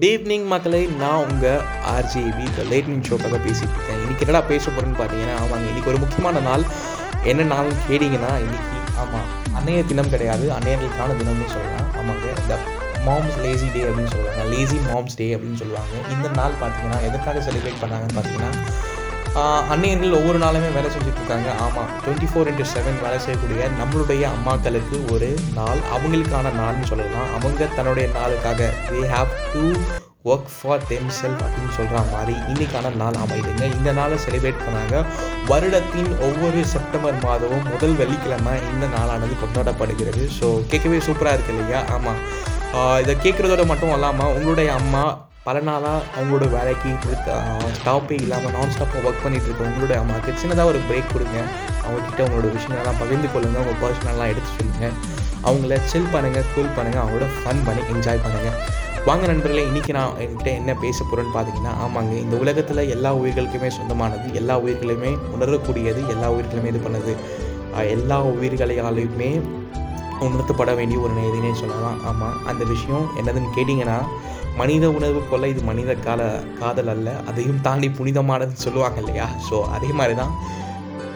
Good evening மக்களை. நான் உங்கள் ஆர்ஜிபி த லேட் ஷோக்காக பேசிகிட்டு இருக்கேன். இன்றைக்கி என்னடா பேச போகிறேன்னு பார்த்தீங்கன்னா ஆமாங்க இன்றைக்கி ஒரு முக்கியமான நாள். என்ன நாள் கேட்டிங்கன்னா இன்றைக்கி ஆமாம் அன்னைய தினம் கிடையாது. அன்னையர்களுக்கான தினம்னு சொல்லலாம். ஆமாங்க இந்த மாம்ஸ் லேசி டே அப்படின்னு சொல்லுவாங்க. லேசி மாம்ஸ் டே அப்படின்னு சொல்லுவாங்க. இந்த நாள் பார்த்தீங்கன்னா எதற்காக செலிப்ரேட் பண்ணாங்கன்னு பார்த்தீங்கன்னா அன்னையர்கள் ஒவ்வொரு நாளுமே வேலை செஞ்சுட்டு இருக்காங்க ஆமாம் டுவெண்ட்டி ஃபோர் இன்ட்டு செவன் வேலை செய்யக்கூடிய நம்மளுடைய அம்மாக்களுக்கு ஒரு நாள் அவங்களுக்கான நாள்னு சொல்லலாம். அவங்க தன்னுடைய நாளுக்காக they have to work for them self அப்படின்னு சொல்கிற மாதிரி இன்றைக்கான நாள் அமைதுங்க. இந்த நாளை செலிப்ரேட் பண்ணாங்க. வருடத்தின் ஒவ்வொரு செப்டம்பர் மாதமும் முதல் வெள்ளிக்கிழமை இந்த நாளானது கொண்டாடப்படுகிறது. ஸோ கேட்கவே சூப்பராக இருக்கு இல்லையா? ஆமாம் இதை கேட்குறதோட மட்டும் இல்லாமல் உங்களுடைய அம்மா பல நாளாக அவங்களோட வேலைக்கு ஸ்டாப்பே இல்லாமல் நான் ஸ்டாப்பாக ஒர்க் பண்ணிகிட்டு இருக்கவங்களோட அம்மாவுக்கு சின்னதாக ஒரு பிரேக் கொடுங்க. அவங்கக்கிட்ட அவங்களோட விஷயங்கள்லாம் பகிர்ந்து கொள்ளுங்கள் உங்கள் பர்சனல்லாம் எடுத்து சொல்லுங்கள் அவங்கள சில் பண்ணுங்கள் கூல் பண்ணுங்கள் அவங்களோட ஃபன் பண்ணி என்ஜாய் பண்ணுங்கள் வாங்க நண்பர்களே இன்றைக்கி நான் என்கிட்ட என்ன பேச போகிறேன்னு பார்த்தீங்கன்னா ஆமாங்க இந்த உலகத்தில் எல்லா உயிர்களுக்குமே சொந்தமானது எல்லா உயிர்களுமே உணரக்கூடியது எல்லா உயிர்களுமே இது பண்ணுது. எல்லா உயிர்களையாலையுமே உணர்த்தப்பட வேண்டிய ஒரு நெய்தினே சொல்லலாம். ஆமாம் அந்த விஷயம் என்னதுன்னு கேட்டிங்கன்னா மனித உணர்வு கொள்ள இது மனித கால காதல் அல்ல. அதையும் தாண்டி புனிதமானதுன்னு சொல்லுவாங்க இல்லையா? ஸோ அதே மாதிரி தான்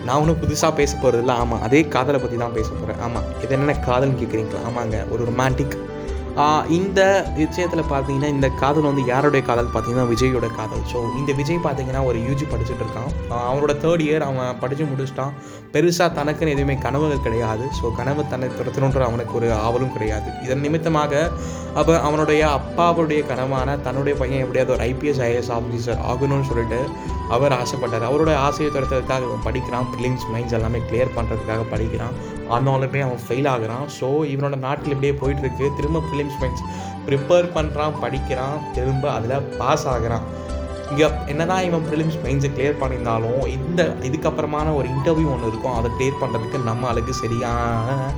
நான் ஒன்றும் புதுசாக பேச போகிறது இல்லை ஆமாம் அதே காதலை பற்றி தான் பேச போகிறேன் ஆமாம் இது என்னென்ன காதல்னு கேட்குறீங்களா ஆமாங்க ஒரு ரொமான்டிக் இந்த விஷயத்தில் பார்த்தீங்கன்னா இந்த காதல் வந்து யாருடைய காதல்? பார்த்தீங்கன்னா விஜயோட காதல். ஸோ இந்த விஜய் பார்த்தீங்கன்னா ஒரு யூஜி படிச்சுட்டு இருக்கான். அவனோட தேர்ட் இயர் அவன் படித்து முடிச்சிட்டான். பெருசாக தனக்குன்னு எதுவுமே கனவுகள் கிடையாது. ஸோ கனவு தன்னை துரத்தணுன்ற அவனுக்கு ஒரு ஆவலும் கிடையாது. இதன் நிமித்தமாக அப்போ அவனுடைய அப்பாவுடைய கனவான தன்னுடைய பையன் எப்படியாவது ஒரு ஐபிஎஸ் ஐஏஎஸ் ஆஃபீஸர் ஆகணும்னு சொல்லிட்டு அவர் ஆசைப்பட்டார். அவரோட ஆசையை துரத்துறதுக்காக அவன் படிக்கிறான். ப்ரிலிம்ஸ் மைண்ட்ஸ் எல்லாமே கிளியர் பண்ணுறதுக்காக படிக்கிறான். ஆனாலுமே அவன் ஃபெயில் ஆகுறான். ஸோ இவனோட நாட்டில் இப்படியே போயிட்டுருக்கு. திரும்ப ப்ரிலிம்ஸ் மைண்ட்ஸ் ப்ரிப்பேர் பண்ணுறான் படிக்கிறான் திரும்ப அதில் பாஸ் ஆகுறான். இங்கே என்னதான் இவன் ப்ரிலிம்ஸ் மைண்ட்ஸை கிளியர் பண்ணியிருந்தாலும் இந்த இதுக்கப்புறமான ஒரு இன்டர்வியூ ஒன்று இருக்கும். அதை கிளியர் பண்ணுறதுக்கு நம்ம ஆளுக்கு சரியான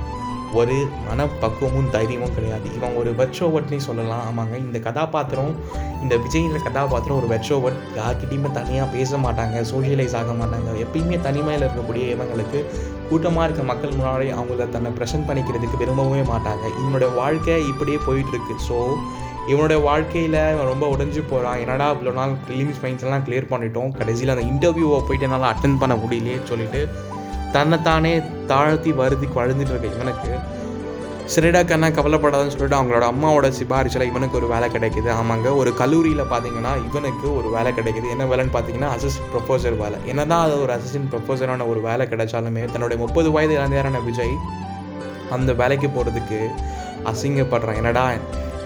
ஒரு மனப்பக்குவமும் தைரியமும் கிடையாது. இவன் ஒரு வெட்ரோவட்னே சொல்லலாம். ஆமாங்க. இந்த கதாபாத்திரம் இந்த விஜய்ன்ற கதாபாத்திரம் ஒரு வெட்ரோவட் யார்கிட்டையுமே தனியாக பேச மாட்டாங்க. சோஷியலைஸ் ஆக மாட்டாங்க. எப்பயுமே தனிமையில் இருக்கக்கூடிய இவங்களுக்கு கூட்டமாக இருக்க மக்கள் முன்னாடி அவங்கள தன்னை ப்ரெசென்ட் பண்ணிக்கிறதுக்கு விரும்பவே மாட்டாங்க. இவனுடைய வாழ்க்கை இப்படியே போயிட்டுருக்கு. ஸோ இவனுடைய வாழ்க்கையில் இவன் ரொம்ப உடஞ்சி போகிறான் என்னடா இவ்வளோ நாள் ப்ரிலிம்ஸ் மைண்ட்ஸ்லாம் எல்லாம் கிளியர் பண்ணிட்டோம். கடைசியில் அந்த இன்டர்வியூவை போயிட்டு என்னால் அட்டன் பண்ண முடியலையே சொல்லிட்டு தன்னைத்தானே தாழ்த்தி வருதி வளர்ந்துட்டு இருக்க இவனுக்கு. சரிடா கண்ணா கவலைப்படாதுன்னு சொல்லிட்டு அவங்களோட அம்மாவோட சிபாரிசில் இவனுக்கு ஒரு வேலை கிடைக்குது. ஆமாங்க ஒரு கல்லூரியில் பார்த்தீங்கன்னா இவனுக்கு ஒரு வேலை கிடைக்குது. என்ன வேலைன்னு பார்த்தீங்கன்னா அசிஸ்டன்ட் ப்ரொபோசர் வேலை. என்ன தான் அது ஒரு அசிஸ்டன்ட் ப்ரொஃபஸரான ஒரு வேலை கிடைச்சாலுமே தன்னுடைய முப்பது வயது இளைஞரான விஜய் அந்த வேலைக்கு போகிறதுக்கு அசிங்கப்படுறான். என்னடா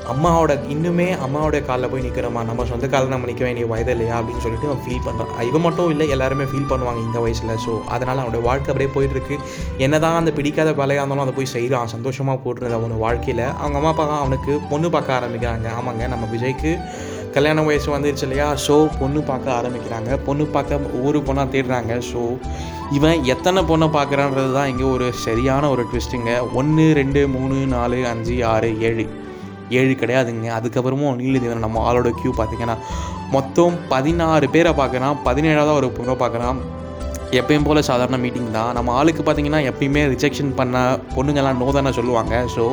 அம்மாவோட இன்னுமே அம்மாவோட காலில் போய் நிற்கிறோமா நம்ம சொந்த காலில் நம்ம நிற்க வேண்டிய வயது இல்லையா அப்படின்னு சொல்லிட்டு அவன் ஃபீல் பண்ணுறான் இவன் மட்டும் இல்லை எல்லாருமே ஃபீல் பண்ணுவாங்க இந்த வயசில். ஸோ அதனால் அவனோட வாழ்க்கை அப்படியே போயிட்டுருக்கு. என்னதான் அந்த பிடிக்காத வேலையாக இருந்தாலும் அதை போய் செய்கிறான் சந்தோஷமாக போட்டுருது அவனோட வாழ்க்கையில். அவங்க அம்மா அப்பா அவனுக்கு பொண்ணு பார்க்க ஆரம்பிக்கிறாங்க. ஆமாங்க நம்ம விஜய்க்கு கல்யாண வயசு வந்துருச்சு இல்லையா? ஸோ பொண்ணு பார்க்க ஆரம்பிக்கிறாங்க. பொண்ணு பார்க்க ஒவ்வொரு பொண்ணாக தேடுறாங்க. ஸோ இவன் எத்தனை பொண்ணை பார்க்குறான்றது தான் இங்கே ஒரு சரியான ஒரு ட்விஸ்ட்டுங்க ஒன்று ரெண்டு மூணு நாலு அஞ்சு ஆறு ஏழு. ஏழு கிடையாதுங்க. அதுக்கப்புறமும் நீலதேவன் நம்ம ஆளோட கியூ பார்த்தீங்கன்னா மொத்தம் பதினாறு பேரை பார்க்குறான். பதினேழாவது ஒரு பொண்ணை பார்க்குறான். எப்பயும் போல் சாதாரண மீட்டிங் தான். நம்ம ஆளுக்கு பார்த்தீங்கன்னா எப்பயுமே ரிஜெக்ஷன் பண்ண பொண்ணுங்கெல்லாம் நோ தானே சொல்லுவாங்க. ஸோ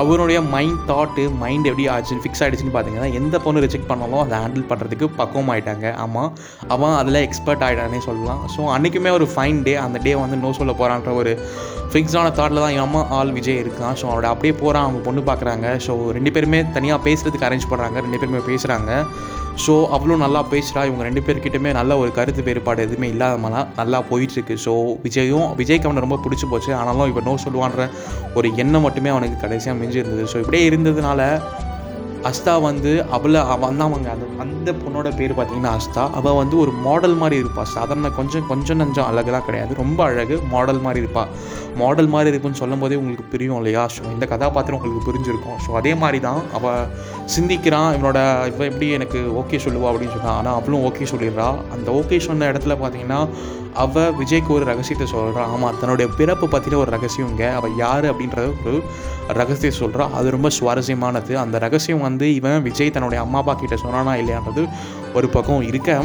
அவருடைய மைண்ட் தாட்டு மைண்ட் எப்படி ஆச்சு ஃபிக்ஸ் ஆகிடுச்சுன்னு பார்த்தீங்கன்னா எந்த பொண்ணு ரிஜெக்ட் பண்ணாலும் அதை ஹேண்டில் பண்ணுறதுக்கு பக்குவம் ஆகிட்டாங்க ஆமாம் அவன் அதில் எக்ஸ்பர்ட் ஆகிட்டானே சொல்லலாம். ஸோ அன்றைக்குமே ஒரு ஃபைன் டே அந்த டே வந்து நோ சொல்ல போகிறான்ற ஒரு ஃபிக்ஸான தாட்டில் தான் என் அம்மா ஆள் விஜய் இருக்கான். ஸோ அவரோட அப்படியே போகிறான் அவங்க பொண்ணு பார்க்குறாங்க ஸோ ரெண்டு பேருமே தனியாக பேசுகிறதுக்கு அரேஞ்ச் பண்ணுறாங்க ரெண்டு பேருமே பேசுகிறாங்க ஸோ அவ்வளோ நல்லா பேசுகிறா இவங்க ரெண்டு பேர்கிட்டயுமே நல்ல ஒரு கருத்து வேறுபாடு எதுவுமே இல்லாதமாலாம் நல்லா போயிட்டுருக்கு. ஸோ விஜயும் விஜய்க்கு அவனை ரொம்ப பிடிச்சி போச்சு. ஆனாலும் இப்போ நோ சொல்லுவான்ற ஒரு எண்ணம் மட்டுமே அவனுக்கு கடைசியாக மிஞ்சி இருந்தது ஸோ இப்படியே இருந்ததுனால அஸ்தா வந்து அவளை அவன் தான் அவங்க அந்த அந்த பொண்ணோட பேர் பார்த்தீங்கன்னா அஸ்தா. அவள் வந்து ஒரு மாடல் மாதிரி இருப்பாள் சாதாரண கொஞ்சம் கொஞ்சம் நஞ்சம் அழகுலாம் கிடையாது. ரொம்ப அழகு மாடல் மாதிரி இருப்பாள் மாடல் மாதிரி இருக்குன்னு சொல்லும் போதே உங்களுக்கு புரியும் இல்லையா? ஸோ இந்த கதாபாத்திரம் உங்களுக்கு புரிஞ்சிருக்கும். ஸோ அதே மாதிரி தான் அவள் சிந்திக்கிறான் இவனோட இவன் எப்படி எனக்கு ஓகே சொல்லுவா அப்படின்னு சொன்னான் ஆனால் அவளும் ஓகே சொல்லிடுறா. அந்த ஓகே சொன்ன இடத்துல பார்த்தீங்கன்னா அவள் விஜய்க்கு ஒரு ரகசியத்தை சொல்கிறான் ஆமாம் தன்னுடைய பிறப்பு பற்றின ஒரு ரகசியங்க அவள் யார் அப்படின்றத ஒரு ரகசியத்தை சொல்கிறான் அது ரொம்ப சுவாரஸ்யமானது. அந்த ரகசியம் வந்து இவன் விஜய் தன்னுடைய அம்மா அப்பா கிட்ட சொன்னானா இல்லையான்றது ஒரு பக்கம் இருக்க.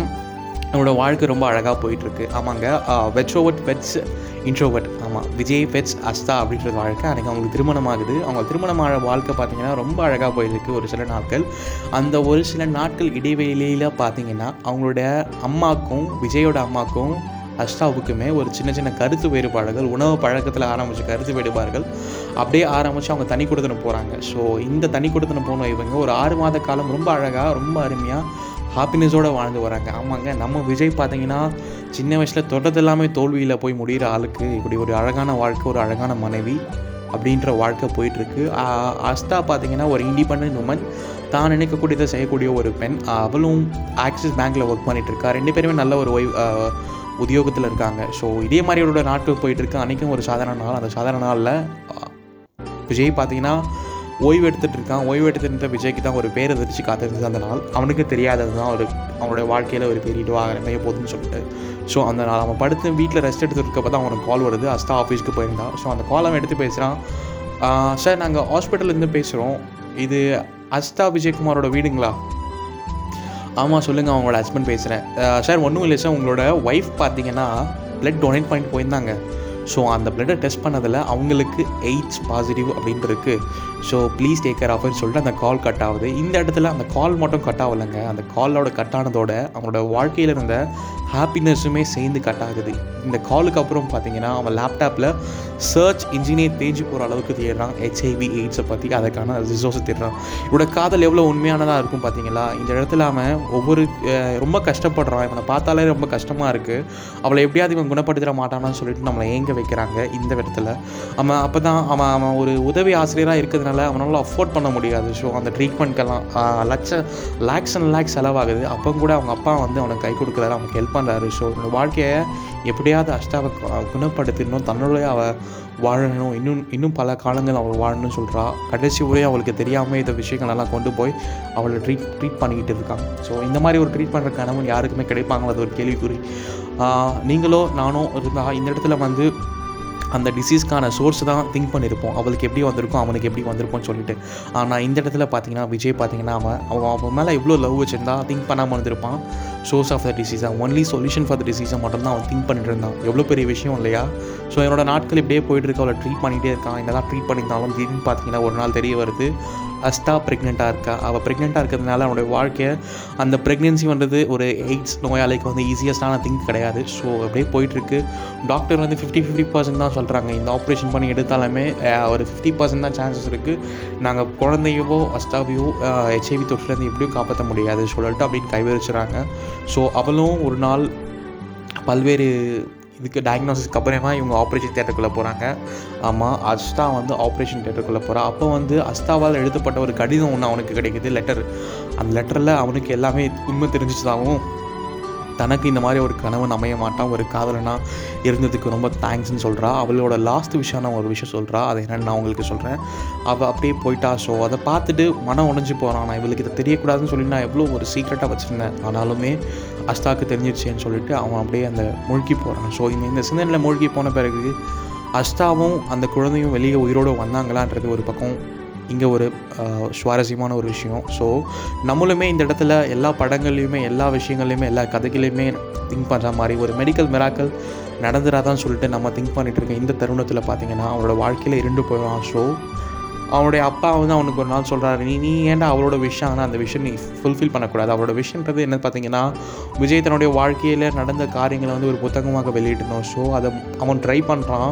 நம்மளோட வாழ்க்கை ரொம்ப அழகாக போயிட்டுருக்கு. ஆமாங்க. வெட்ரோவட் வெட்ஸ் இன்ட்ரோவட் ஆமாம் விஜய் வெட்ஸ் அஸ்தா அப்படின்றது வாழ்க்கை. அன்றைக்கி அவங்களுக்கு திருமணம் ஆகுது அவங்க திருமணமான வாழ்க்கை பார்த்தீங்கன்னா ரொம்ப அழகாக போயிருக்கு ஒரு சில நாட்கள். அந்த ஒரு சில நாட்கள் இடைவெளியில் பார்த்தீங்கன்னா அவங்களுடைய அம்மாக்கும் விஜயோட அம்மாக்கும் அஷ்டாவுக்குமே ஒரு சின்ன சின்ன கருத்து வேறுபாடுகள் உணவு பழக்கத்தில் ஆரம்பித்த கருத்து வேறுபாடுகள் அப்படியே ஆரம்பித்து அவங்க தனி கொடுத்துன்னு போகிறாங்க ஸோ இந்த தனி கொடுத்துன்னு போன இவங்க ஒரு ஆறு மாத காலம் ரொம்ப அழகாக ரொம்ப அருமையாக ஹாப்பினஸோடு வாழ்ந்து வராங்க. ஆமாங்க நம்ம விஜய் பார்த்தீங்கன்னா சின்ன வயசில் தொடர்ந்து எல்லாமே தோல்வியில் போய் முடிகிற ஆளுக்கு இப்படி ஒரு அழகான வாழ்க்கை ஒரு அழகான மனைவி அப்படின்ற வாழ்க்கை போயிட்டுருக்கு. அஸ்தா பார்த்தீங்கன்னா ஒரு இண்டிபெண்ட் உமன் தான் நினைக்கக்கூடியதை செய்யக்கூடிய ஒரு பெண். அவளும் ஆக்சிஸ் பேங்க்கில் ஒர்க் பண்ணிகிட்ருக்கா ரெண்டு பேருமே நல்ல ஒரு ஒய் உத்தியோகத்தில் இருக்காங்க. ஸோ இதே மாதிரி அவரோட நாட்டுக்கு போயிட்டுருக்கு. அன்றைக்கும் ஒரு சாதாரண நாள். அந்த சாதாரண நாளில் விஜய் பார்த்தீங்கன்னா ஓய்வு எடுத்துகிட்டு இருக்கான் ஓய்வு எடுத்துட்டு விஜய்க்கு தான் ஒரு பேர் எதிர்த்து காத்திருந்தது அந்த நாள். அவனுக்கு தெரியாதது தான் ஒரு அவனுடைய வாழ்க்கையில் ஒரு பெரிய வாகனமே அமைய சொல்லிட்டு. ஸோ அந்த நாள் அவன் படுத்து வீட்டில் ரெஸ்ட் எடுத்துட்டு தான் அவனுக்கு கால் வருது. அஸ்தா ஆஃபீஸ்க்கு போயிருந்தான் ஸோ அந்த கால் அவன் எடுத்து பேசுகிறான் சார் நாங்கள் ஹாஸ்பிட்டல்லேருந்து பேசுகிறோம் இது அஸ்தா விஜயகுமாரோட வீடுங்களா? ஆமாம் சொல்லுங்கள் அவங்களோட ஹஸ்பண்ட் பேசுகிறேன் சார் ஒன்றும் இல்லை சார் உங்களோட ஒய்ஃப் பார்த்தீங்கன்னா பிளட் டொனேட் பண்ணிட்டு போயிருந்தாங்க. ஸோ அந்த பிளட்டை டெஸ்ட் பண்ணதில் அவங்களுக்கு எய்ட்ஸ் பாசிட்டிவ் அப்படின்ட்டு இருக்குது ஸோ ப்ளீஸ் டேக் கேர் ஆஃப்னு சொல்லிட்டு அந்த கால் கட் ஆகுது. இந்த இடத்துல அந்த கால் மட்டும் கட் ஆகலைங்க. அந்த காலோட கட் ஆனதோட அவனோட வாழ்க்கையில் இருந்த ஹாப்பினஸுமே சேர்ந்து கட் ஆகுது. இந்த காலுக்கு அப்புறம் பார்த்தீங்கன்னா அவன் லேப்டாப்பில் சர்ச் இன்ஜினியர் தேஞ்சு போகிற அளவுக்கு தேடுறான். ஹெச்ஐவி எய்ட்ஸை பற்றி அதுக்கான ரிசோர்ஸை தேடுறான். இவட காதல் எவ்வளோ உண்மையானதாக இருக்கும் பார்த்தீங்களா இந்த இடத்துல அவன் ஒவ்வொரு ரொம்ப கஷ்டப்படுறான். இவனை பார்த்தாலே ரொம்ப கஷ்டமாக இருக்குது அவளை எப்படியாவது இவன் குணப்படுத்திட மாட்டானான்னு சொல்லிட்டு நம்மளை ஏங்க வைக்கிறாங்க இந்த இடத்துல அவன் அப்போ தான் அவன் அவன் ஒரு உதவி ஆசிரியராக இருக்கிறதுனால அவனால் அஃபோர்ட் பண்ண முடியாது. ஸோ அந்த ட்ரீட்மெண்ட்க்கெல்லாம் லட்ச லேக்ஸ் அண்ட் லேக்ஸ் செலவாகுது. அப்போ கூட அவங்க அப்பா வந்து அவனுக்கு கை கொடுக்குறாரு அவனுக்கு ஹெல்ப் பண்ணுறாரு ஸோ இந்த வாழ்க்கையை எப்படியாவது அஷ்டாவை குணப்படுத்திடணும். தன்னுடைய அவள் வாழணும். இன்னும் இன்னும் பல காலங்கள் அவள் வாழணும்னு சொல்கிறா கடைசி உரையும் அவளுக்கு தெரியாமல் இந்த விஷயங்களெல்லாம் கொண்டு போய் அவளை ட்ரீட் ட்ரீட் பண்ணிக்கிட்டு இருக்காங்க ஸோ இந்த மாதிரி ஒரு ட்ரீட் பண்ணுற கனவு யாருக்குமே கிடைப்பாங்களோ? அது ஒரு கேள்விக்குறி. நீங்களோ நானும் இருந்தால் இந்த இடத்துல வந்து அந்த டிசீஸ்க்கான சோர்ஸ் தான் திங்க் பண்ணியிருப்போம் அவளுக்கு எப்படி வந்திருக்கும் அவனுக்கு எப்படி வந்திருக்கும்னு சொல்லிட்டு. ஆனால் இந்த இடத்துல பார்த்தீங்கன்னா விஜய் பார்த்தீங்கன்னா அவன் அவன் அவன் மேலே எவ்வளோ லவ் வச்சுருந்தா திங்க் பண்ணாமல் வந்திருப்பான் சோர்ஸ் ஆஃப் த டிசீஸாக ஒன்லி சொல்யூஷன் ஃபார் த டிசீஸை மட்டும்தான் அவன் திங்க் பண்ணிட்டு இருந்தான். எவ்வளோ பெரிய விஷயம் இல்லையா? ஸோ என்னோட நாட்கள் இப்படியே போயிட்டு இருக்க. அவளை ட்ரீட் பண்ணிகிட்டே இருக்கான். என்னதான் ட்ரீட் பண்ணியிருந்தாலும் திடீர்னு பார்த்தீங்கன்னா ஒரு நாள் தெரிய வருது. அஸ்தா ப்ரெக்னெண்ட்டாக இருக்கா? அவள் ப்ரெக்னெண்ட்டாக இருக்கிறதுனால அவனுடைய வாழ்க்கையை அந்த ப்ரெக்னென்சி வந்தது ஒரு எய்ட்ஸ் நோயாளிக்கு வந்து ஈஸியஸ்டான திங்க் கிடையாது. ஸோ அப்படியே போயிட்டுருக்கு. டாக்டர் வந்து ஃபிஃப்டி ஃபிஃப்டி பர்சன்ட் தான் சொல்கிறாங்க இந்த ஆப்ரேஷன் பண்ணி எடுத்தாலுமே ஒரு ஃபிஃப்டி பர்சன்ட் தான் சான்சஸ் இருக்குது நாங்கள் குழந்தையவோ அஸ்தாவையோ ஹெச்ஐவி தொற்றுலேருந்து எப்படியும் காப்பாற்ற முடியாது. சொல்லிட்டு அப்படின்னு கைவிரிச்சுறாங்க. ஸோ அவளும் ஒரு நாள் பல்வேறு இதுக்கு டயக்னோசிஸ்க்கு அப்புறமா இவங்க ஆப்ரேஷன் தேட்டருக்குள்ளே போகிறாங்க ஆமாம் அஸ்தா வந்து ஆப்ரேஷன் தேட்டருக்குள்ளே போகிறான் அப்போ வந்து அஸ்தாவால் எழுதப்பட்ட ஒரு கடிதம் ஒன்று அவனுக்கு கிடைக்குது லெட்டர் அந்த லெட்டரில் அவனுக்கு எல்லாமே உண்மை தெரிஞ்சிச்சதாகவும் தனக்கு இந்த மாதிரி ஒரு கணவன் அமைய மாட்டான் ஒரு காதலனாக இருந்ததுக்கு ரொம்ப தேங்க்ஸ்னு சொல்கிறா அவளோட லாஸ்ட் விஷயம் நான் ஒரு விஷயம் சொல்கிறா அது என்னென்னு நான் உங்களுக்கு சொல்கிறேன் அவள் அப்படியே போயிட்டா. ஸோ அதை பார்த்துட்டு மனம் உடஞ்சி போகிறான் நான் இவளுக்கு இதை தெரியக்கூடாதுன்னு சொல்லி நான் எவ்வளோ ஒரு சீக்ரெட்டாக வச்சுருந்தேன். ஆனாலுமே அஸ்தாக்கு தெரிஞ்சிருச்சேன்னு சொல்லிட்டு அவன் அப்படியே அந்த மூழ்கி போகிறான் ஸோ இந்த இந்த சிந்தனையில் மூழ்கி போன பிறகு அஸ்தாவும் அந்த குழந்தையும் வெளியே உயிரோடு வந்தாங்களான்றது ஒரு பக்கம். இங்கே ஒரு சுவாரஸ்யமான ஒரு விஷயம். ஸோ நம்மளுமே இந்த இடத்துல எல்லா படங்கள்லையுமே எல்லா விஷயங்கள்லையுமே எல்லா கதைகளையுமே திங்க் பண்ணுற மாதிரி ஒரு மெடிக்கல் மிராக்கள் நடந்துடாதான்னு சொல்லிட்டு நம்ம திங்க் பண்ணிகிட்டு இருக்கோம் இந்த தருணத்தில் பார்த்தீங்கன்னா அவனோட வாழ்க்கையில் இருண்டு போயிடும் ஸோ அவனுடைய அப்பா வந்து அவனுக்கு ஒரு நாள் சொல்கிறாரு நீ நீ ஏன்டா அவளோட விஷயம் ஆனால் அந்த விஷயம் நீ ஃபுல்ஃபில் பண்ணக்கூடாது? அவளோட விஷயன்றது என்ன பார்த்தீங்கன்னா விஜய் தன்னுடைய வாழ்க்கையில் நடந்த காரியங்களை வந்து ஒரு புத்தகமாக வெளியிட்டணும் ஸோ அதை அவன் ட்ரை பண்ணுறான்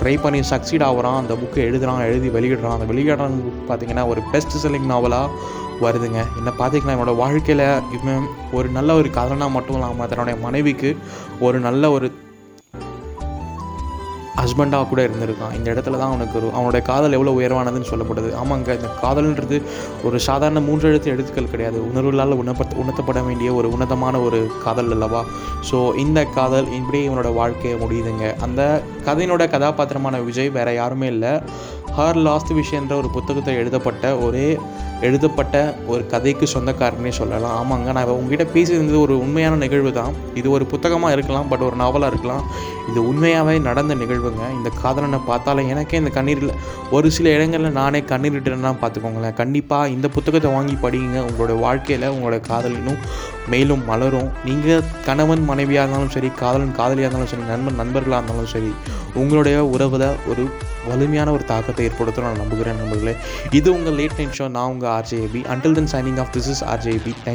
ட்ரை பண்ணி சக்சீட் ஆகிறான். அந்த புக்கை எழுதுறான் எழுதி வெளியிடுறான். அந்த வெளியிடுறான் புக் பார்த்தீங்கன்னா ஒரு பெஸ்ட் செல்லிங் நாவலாக வருதுங்க. என்ன பார்த்தீங்கன்னா என்னோடய வாழ்க்கையில் இவன் ஒரு நல்ல ஒரு கதனாக மட்டும் இல்லாமல் தன்னுடைய மனைவிக்கு ஒரு நல்ல ஒரு ஹஸ்பண்டாக கூட இருந்திருக்கான். இந்த இடத்துல தான் அவனுக்கு ஒரு அவனுடைய காதல் எவ்வளோ உயர்வானதுன்னு சொல்லப்படுது. ஆமாங்க இந்த காதல்ன்றது ஒரு சாதாரண மூன்றெழுத்து எழுத்துக்கள் கிடையாது. உணர்வுகளால் உணர்த்த உணர்த்தப்பட வேண்டிய ஒரு உன்னதமான ஒரு காதல் அல்லவா? ஸோ இந்த காதல் இப்படியே இவனோட வாழ்க்கையை முடியுதுங்க. அந்த கதையினோட கதாபாத்திரமான விஜய் வேறு யாருமே இல்லை. ஹார் லாஸ்ட் விஷயன்ற ஒரு புத்தகத்தை எழுதப்பட்ட ஒரே எழுதப்பட்ட ஒரு கதைக்கு சொந்தக்காரனே சொல்லலாம். ஆமாங்க நான் உங்ககிட்ட பேசியிருந்தது ஒரு உண்மையான நிகழ்வு தான். இது ஒரு புத்தகமாக இருக்கலாம் பட் ஒரு நாவலாக இருக்கலாம். இது உண்மையாகவே நடந்த நிகழ்வுங்க. இந்த காதலனை பார்த்தாலே எனக்கே இந்த கண்ணீரில் ஒரு சில இடங்களில் நானே கண்ணீர் விட்டுறேன்னா பார்த்துக்கோங்களேன் கண்டிப்பாக இந்த புத்தகத்தை வாங்கி படிங்க. உங்களோட வாழ்க்கையில் உங்களோட காதலினும் மேலும் மலரும். நீங்கள் கணவன் மனைவியாக இருந்தாலும் சரி காதலன் காதலியாக இருந்தாலும் சரி நண்பன் நண்பர்களாக இருந்தாலும் சரி உங்களுடைய உறவில் ஒரு வலிமையான ஒரு தாக்கத்தை ஏற்படுத்தும் நான் நம்புகிறேன் நண்பர்களே. இது உங்கள் லேட் நைட் ஷோ நான் உங்கள் RJAB. Until then, signing off. This is RJAB. Thank